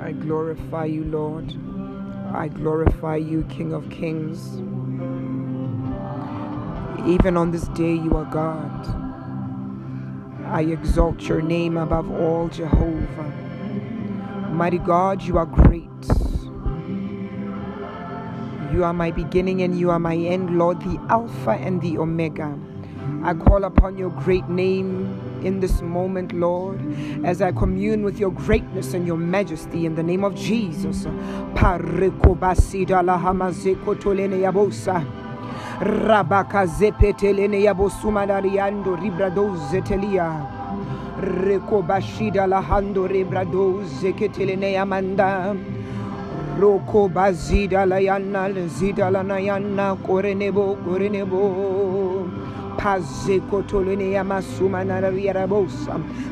I glorify you, Lord. I glorify you, King of Kings. Even on this day, you are God. I exalt your name above all, Jehovah. Mighty God, you are great. You are my beginning and you are my end, Lord, the Alpha and the Omega. I call upon your great name in this moment, Lord, as I commune with your greatness and your majesty in the name of Jesus. Rabaka zepetelene yabosumadariando ribrado zetelia. Reko lahando zeketelene layana zida lanayana korenebo korenebo.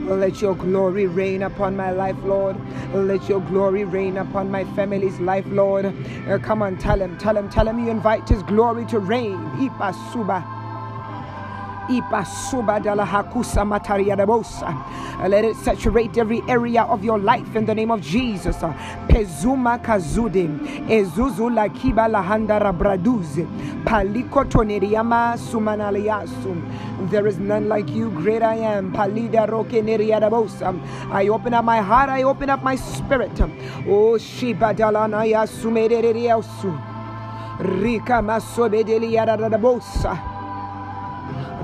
Let your glory reign upon my life, Lord. Let your glory reign upon my family's life, Lord. Uh, come on, tell him, tell him, tell him you invite his glory to reign. Ipasuba. Let it saturate every area of your life in the name of Jesus. Pezuma kazude, ezuzu la kiba la handara braduze, paliko toneriama sumanaliasum. There is none like you, great I am. Palida roke neriadabosa. I open up my heart, I open up my spirit. Oh, Shiba dalanaya sumereriausu. Rika masobedeliadabosa.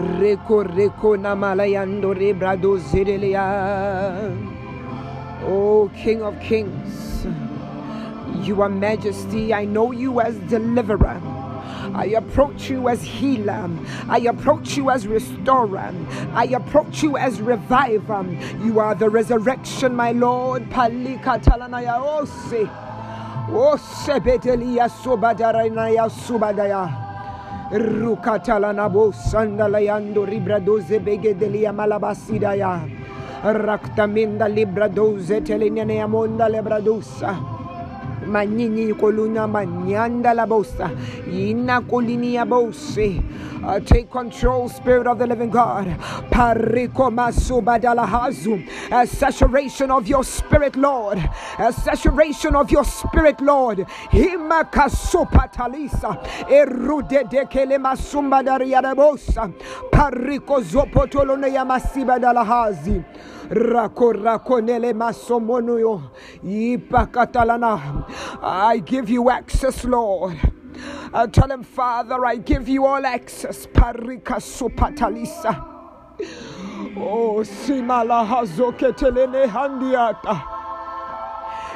Reko reko namalayando rebrado zedelia. Oh, King of Kings, you are majesty. I know you as deliverer. I approach you as healer. I approach you as restorer. I approach you as reviver. You are the resurrection, my Lord. Palika talanaya ose. Ose bedelia subadaranaya subadaya. Rukatalana sandalayando ribradoze begedelia malabasidaya. Raktaminda libradoze telinea monda lebradusa. Manini coluna manyanda la bosa. Ina colinia bose. Uh, take control, Spirit of the Living God. Pariko masubadalahazu. A saturation of your Spirit, Lord. A saturation of your Spirit, Lord. Himakasupatalisa. Erude de kelema sumbadariadabosa. Pariko zopotolone rako nele masomonuyo. Ipakatalana. I give you access, Lord. I tell him, Father, I give you all access. Parika supatalisa. Oh, simala hazoketelene handiata.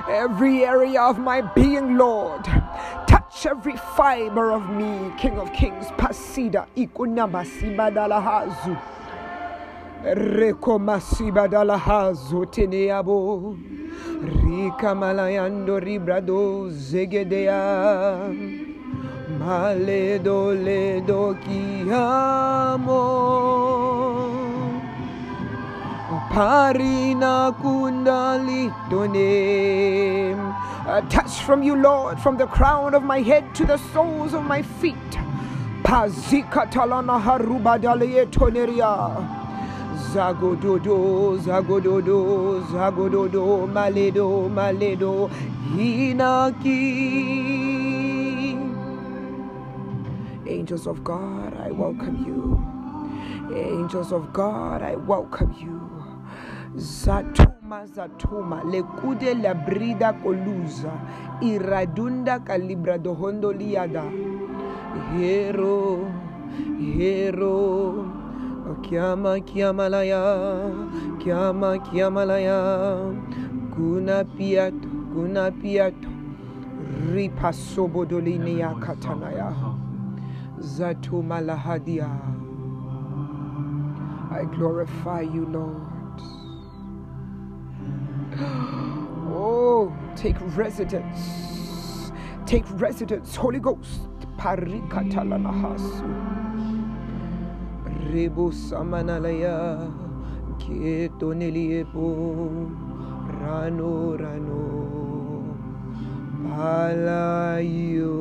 Every area of my being, Lord. Touch every fiber of me, King of Kings. Pasida ikunama sibadala hazu. Reko masibadala hazu teneabo. Rika malayando ribrado zegedea. Maledo ledo ki amo. Parina kundalito name. A touch from you, Lord, from the crown of my head to the soles of my feet. Pazika talana haruba toneria. Zagododo, Zagododo, Zagododo, Maledo, Maledo, Hinaki. Angels of God, I welcome you. Angels of God, I welcome you. Zatuma, Zatuma, Lekude la brida colusa, Iradunda calibra dohondo liada. Hero, hero. Kiama Kiamalaya, Kiama Kiamalaya, Guna Piato, Guna Piato, Ripasobodolinia Katanaya, Zatu Malahadia. I glorify you, Lord. Oh, take residence. Take residence, Holy Ghost. Parikatalanahasu. Rebu samanalaya Keto niliepo Rano rano Palayo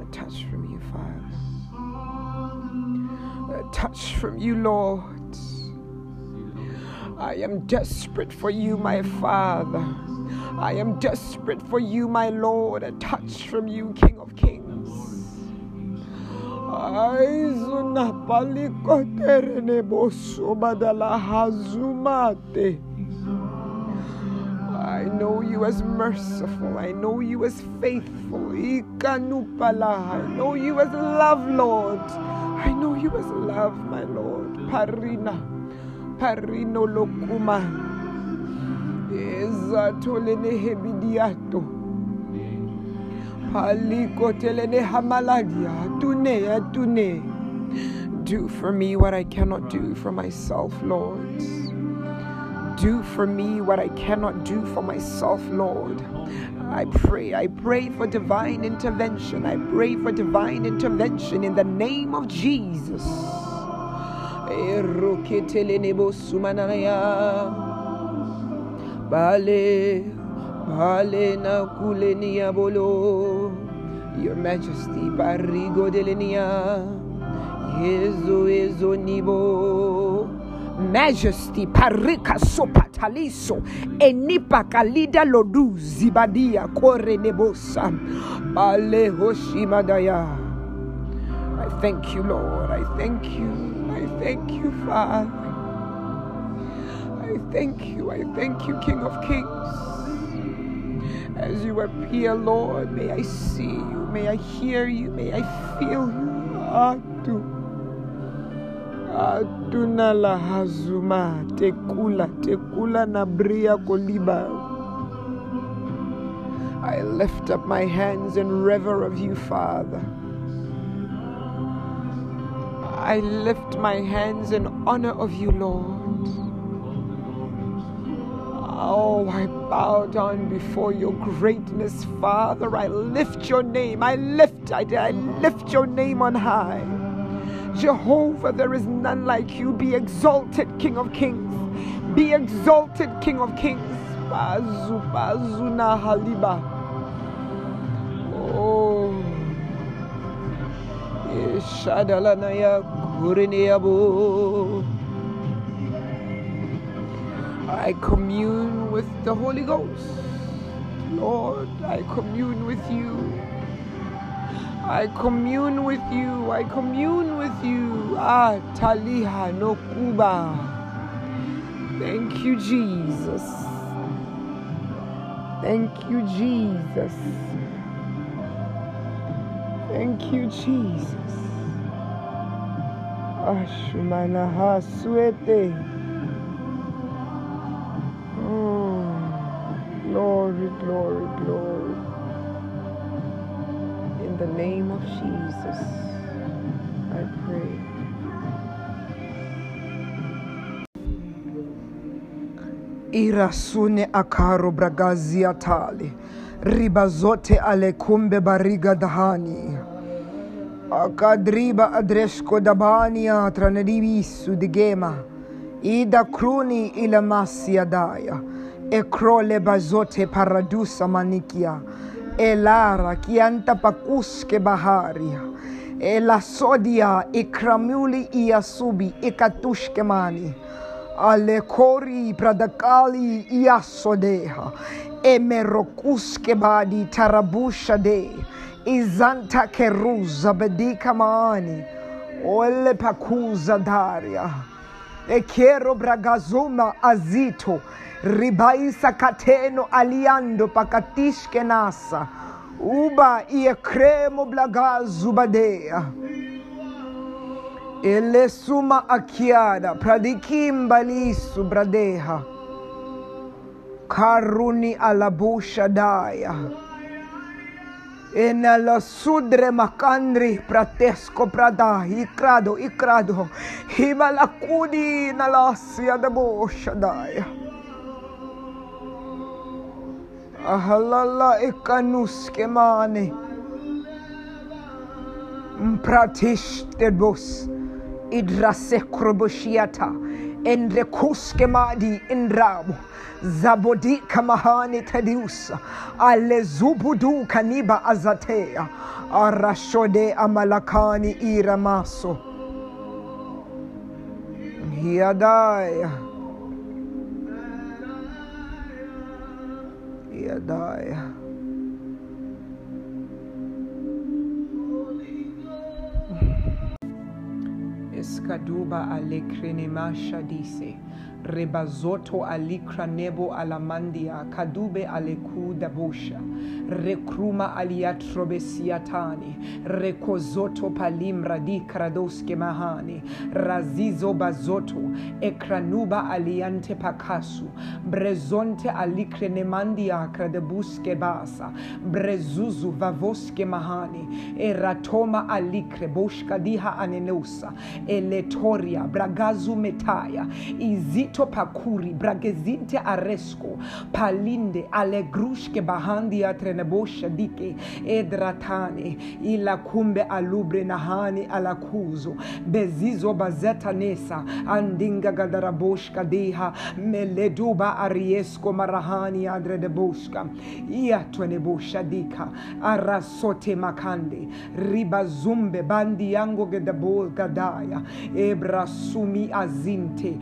A touch from you, Father. A touch from you, Lord. I am desperate for you, my Father. I am desperate for you, my Lord. A touch from you, King of Kings. Aizuna palikotere neboso badala hazumate. I know you as merciful. I know you as faithful. Ikanupala. I know you as love, Lord. I know you as love, my Lord. Parina. Parino lokuma. Ezatolene hebidiato. Do for me what I cannot do for myself, Lord. Do for me what I cannot do for myself, Lord. I pray, I pray for divine intervention. I pray for divine intervention in the name of Jesus. Bale, bale na kulenia bolo. Your Majesty, barigo delenia. Yezo ezo nibo. Majesty, parika sopataliso, enipa kalida lodu zibadia kore nebosa. Bale hoshimadaya. I thank you, Lord. I thank you. I thank you, Father. I thank you. I thank you, King of Kings. As you appear, Lord, may I see you. May I hear you. May I feel you. Adu. Aduna la hazuma. Tekula. Tekula koliba. I lift up my hands in rever of you, Father. I lift my hands in honor of you, Lord. Oh, I bow down before your greatness, Father. I lift your name. I lift, I, I lift your name on high. Jehovah, there is none like you. Be exalted, King of Kings. Be exalted, King of Kings. Bazu, bazu na haliba. Oh. Shadalanaya Guriniabu. I commune with the Holy Ghost. Lord, I commune with you. I commune with you. I commune with you. Ah, Taliha no Kuba. Thank you, Jesus. Thank you, Jesus. Thank you, Jesus. Ashumana Hasuete. Name of Jesus, I pray. Irasune akaro bragazi atali. Riba zote ale kumbe bariga dahani. Akadriba adresko dabania tranedivisu di gema. Ida kruni ila masia daya. Ekrole bazote paradusa manikia. Elara kianta pakuske baharia. Ela sodia ikramuli iasubi ikatushke mani. Alekori pradakali iasodeha. Tarabusha de. Izanta keruza bedika maani. Ole pakuza daria. Ekero bragazuma azito. Ribaisa kateno aliando pakatishke nasa. Uba ie kremo blagazu badea. Ele suma akiada pradikimba lisu bradeha. Karuni alabusha daya. E nella sudre macandri pratesco prada ikrado ikrado himalakudi nalasia da bosha daya. Ahalala ikanuske mane. Pratishte bus idrasekroboshiata endre endrekuske madi indrabu zabodika mahani tadiusa alezubudu kaniba azatea. Arashode amalakani iramaso. Yadaya yadaya Eskaduba alekrenemasha dise. Rebazoto alikranebo alamandia. Kadube aleku dabusha. Rekruma aliatrobesiatani. Rekozoto palimra di kradoske mahani. Razizo bazoto. Ekranuba aliante pakasu. Brezonte alikrenemandia kradebuske basa. Brezuzu vavoske mahani. Eratoma alikre boshka diha anenusa. Eletoria bragazu metaya. Izito pakuri bragezinte aresco. Palinde alegrushke bahandi atrenebosha dike. Edratane. Ila kumbe alubre nahani alakuzo. Bezizo bazeta nesa. Andinga gadaraboshka deha. Meleduba ariesco marahani adre de boshka. Ia dika. Arasote makande. Ribazumbe bandi yango gedabo gadaya. Ebra azinte.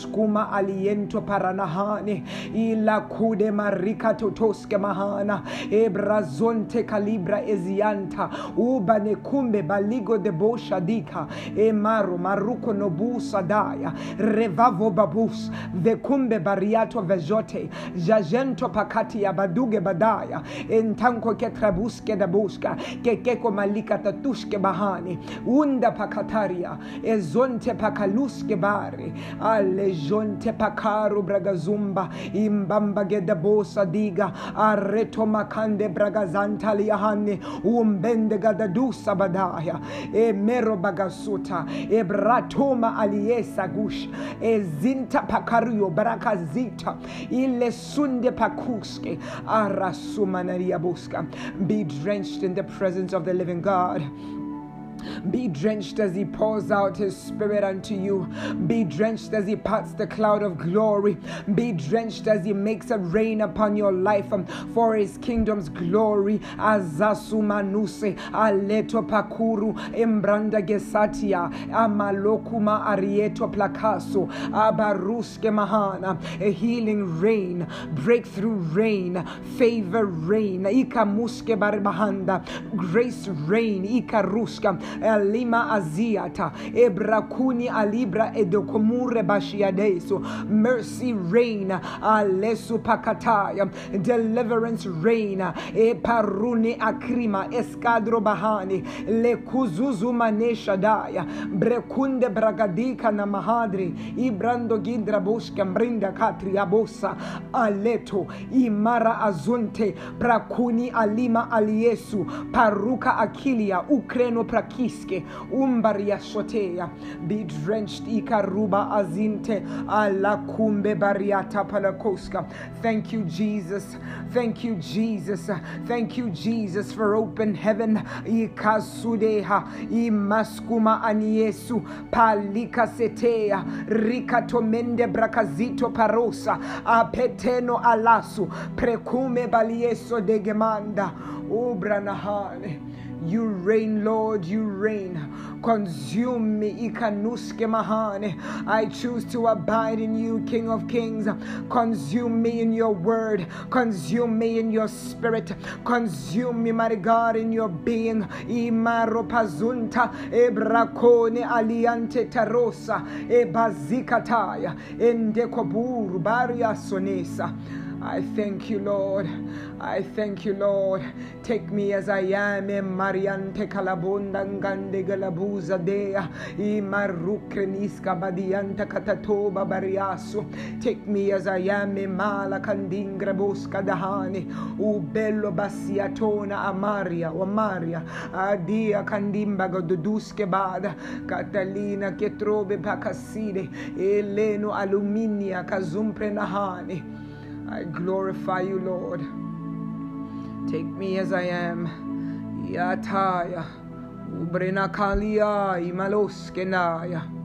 Araskuma aliento paranahane. Ila kude marika totoske mahana. Ebra zonte calibra ezianta. Ubane kumbe baligo de bosha dika. Emaro maruko nobu sadaya. Revavo babus. Vekumbe bariato vejote. Jajento pakati ya baduge badaya. Entanko ketrabuske da buska. Kekeko malika tatushke bahani. Unda pakataria. Ezonte pakaluske bare. Alejonte pakaru bragazumba. Imbamba geda bosa diga. Areto makande bragazanta liahane. Umbende gadadusa badaya. E mero bagasuta. E bratoma aliesa gush. E zinta pakario barakazita. Ile sunde pakuske. Arasumanaria buska. Be drenched in the presence of the living God. Be drenched as he pours out his spirit unto you. Be drenched as he parts the cloud of glory. Be drenched as he makes it rain upon your life um, for his kingdom's glory. Azasumanuse aleto pakuru embranda gesatia amalokuma arieto plakaso abaruske mahana a healing rain breakthrough rain favor rain ikamuske barbahanda grace rain ikaruska Elima aziata, ebrakuni alibra edokomure bashiadeso, mercy rain, alesu pakataya, deliverance rain, eparuni akrima, escadro bahani, le kuzuzu manesha daya, brekunde bragadika na mahadri, ibrando gindra boshka mbrinda katri abosa, aleto, imara azunte, prakuni alima aliesu, paruka akilia, ukreno praki kiske be drenched ikaruba azinte bariata palakoska thank you jesus. Thank you jesus. Thank you jesus for open heaven. Ikasudeha imaskuma aniesu palika setea rikatomende brakazito parosa apeteno alasu prekume balieso de gemanda ubranahane you reign, Lord, you reign. Consume me, ikanuske mahane. I choose to abide in you, King of Kings. Consume me in your word. Consume me in your spirit. Consume me, my God, in your being. Imaro pazunta, ebrakone aliante tarosa, ebazikataya, endekoburu baria sonesa. I thank you, Lord. I thank you, Lord. Take me as I am. Mariante calabunda ngande galabuza dea. I marukreniska badianta katatoba bariaso. Take me as I am. Mala kandingra bosca dahani. Bello bassiatona. O Maria. Adia candimba goduduske bada. Catalina che trobe pacaside. Eleno aluminia kazumpre nahani. I glorify you, Lord. Take me as I am. Yataya. Ubrena kalia imaloskenaya.